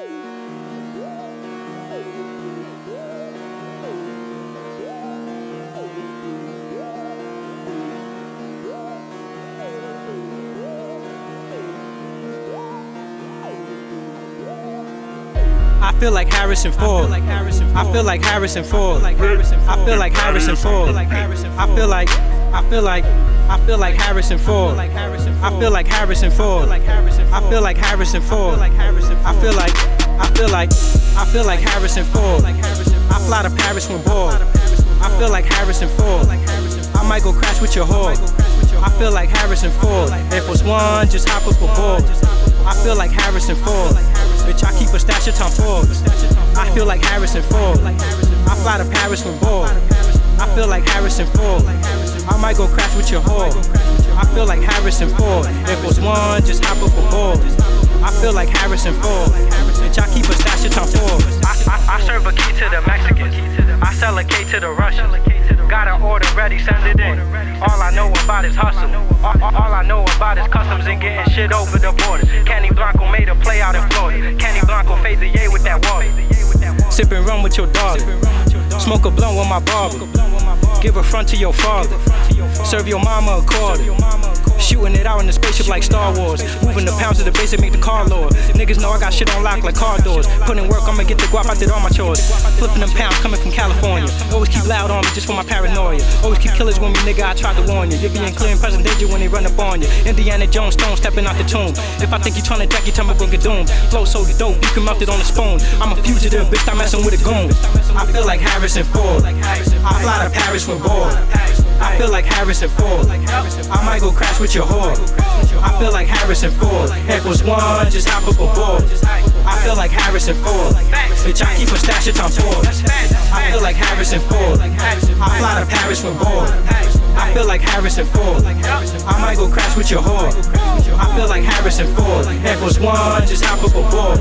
I feel like Harrison Ford. I feel like Harrison Ford. I feel like Harrison Ford. Feel like Harrison. I feel like I feel like I feel like Harrison Ford. I feel like Harrison Ford. I feel like Harrison Ford. I feel like I feel like I feel like Harrison Ford. I fly to Paris when bored. I feel like Harrison Ford. I might go crash with your whore. I feel like Harrison Ford. If was one, just hop up aboard. I feel like Harrison Ford. Bitch, I keep a stash of Tom Fords. I feel like Harrison Ford. I fly to Paris when bored. I feel like Harrison Ford. I might go crash with your whore. I feel like Harrison Ford. If was one, just hop up aboard. I feel like Harrison Ford. Bitch, I keep a stash of Tom Fords. I, I, I serve a key to the Mexicans. I sell a K to the Russians. Got an order ready, send it in. All I know about is hustle. All, all, I know about is customs and getting shit over the border. Kenny Blanco made a play out in Florida. Kenny Blanco fade the yay with that water. Sippin' rum with your daughter. Smoke a blunt with my barber. Give a front to your father. Serve your mama a quarter. Shooting it out in the spaceship like Star Wars. Moving the pounds to the base and make the car lord. Niggas know I got shit on lock like car doors. Putting work, I'ma get the guap, I did all my chores. Flipping them pounds coming from California. Just for my paranoia. Always keep killers with me, nigga, I tried to warn you. You'll be in clear and present danger when they run up on you. Indiana Jones stone stepping out the tomb. If I think you tryna jack, you tell we'll get doomed. Flow so dope, you can melt it on a spoon. I'm a fugitive, bitch, I'm messing with a goon. I feel like Harrison Ford. I fly to Paris with bored. I feel like Harrison Ford. I might go crash with your whore. I feel like Harrison Ford. If was one, just hop up aboard. I feel like Harrison Ford. Bitch, I keep a stash of Tom Ford. I feel like Harrison Ford. I fly to Paris for bored. I feel like Harrison Ford. I might go crash with your whore. I feel like Harrison Ford. If was one, just hop up a aboard.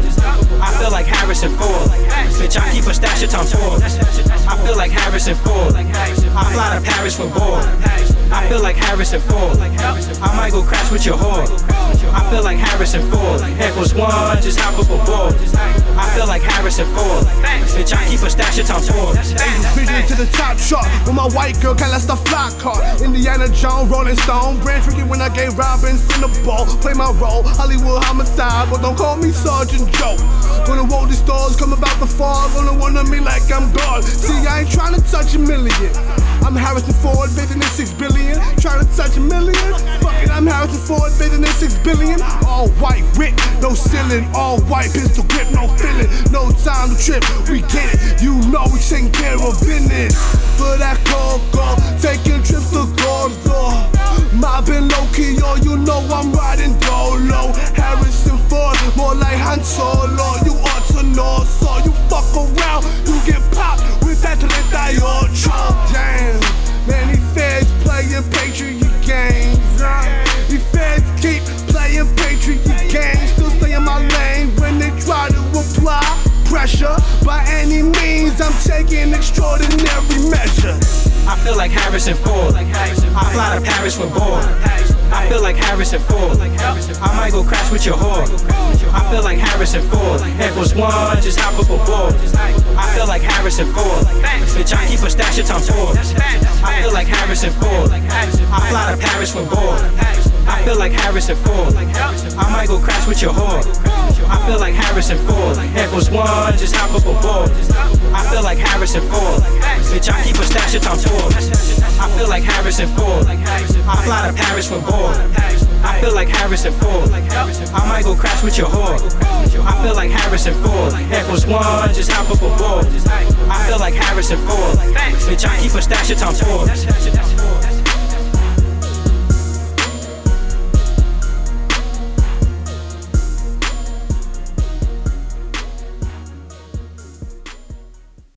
I feel like Harrison Ford. Bitch, I keep a stash of Tom Ford. I feel like Harrison Ford. I fly to Paris for bored. I feel like Harrison Ford. I might go crash with your whore. I feel like Harrison Ford. Was one, just hop up aboard. I feel like Harrison Ford. Bitch, I keep a stash of Tom Ford. Vision to the top chart with my white girl, can't let the fly car. Indiana Jones, Rolling Stone, brand tricky when I gave Robinson the ball. Play my role, Hollywood homicide, but don't call me Sergeant Joe. Gonna roll these stores, come about the fall, gonna wanna me like I'm God. See, I ain't trying to touch a million. I'm Harrison Ford, in six billion. Trying to touch a million? Fuck it, I'm Harrison Ford, bathing in six billion. All white whip, no ceiling. All white pistol grip, no feeling. No time to trip, we get it. You know we taking care of business. For that coco, taking trips to Gordo. Mobbing low key, yo, you know I'm riding dolo. Harrison Ford, more like Han Solo. You ought to know, so you extraordinary measures. I feel like Harrison Ford. I fly to Paris when bored. I feel like Harrison Ford. I might go crash with your whore. I feel like Harrison Ford. If was one, just hop up aboard. I feel like Harrison Ford. Bitch, I keep a stash of Tom Ford. I feel like Harrison Ford. I fly to Paris when bored. I feel like Harrison Ford. I might go crash with your whore. I feel like Harrison Ford. If was one, just hop up aboard. I feel like Harrison Ford. Bitch, I keep a stash of Tom Ford. I feel like Harrison Ford. I fly to Paris when bored. I feel like Harrison Ford. I might go crash with your whore. I feel like Harrison Ford. If was one, just hop up aboard. I feel like Harrison Ford. Bitch, I keep a stash of Tom Ford.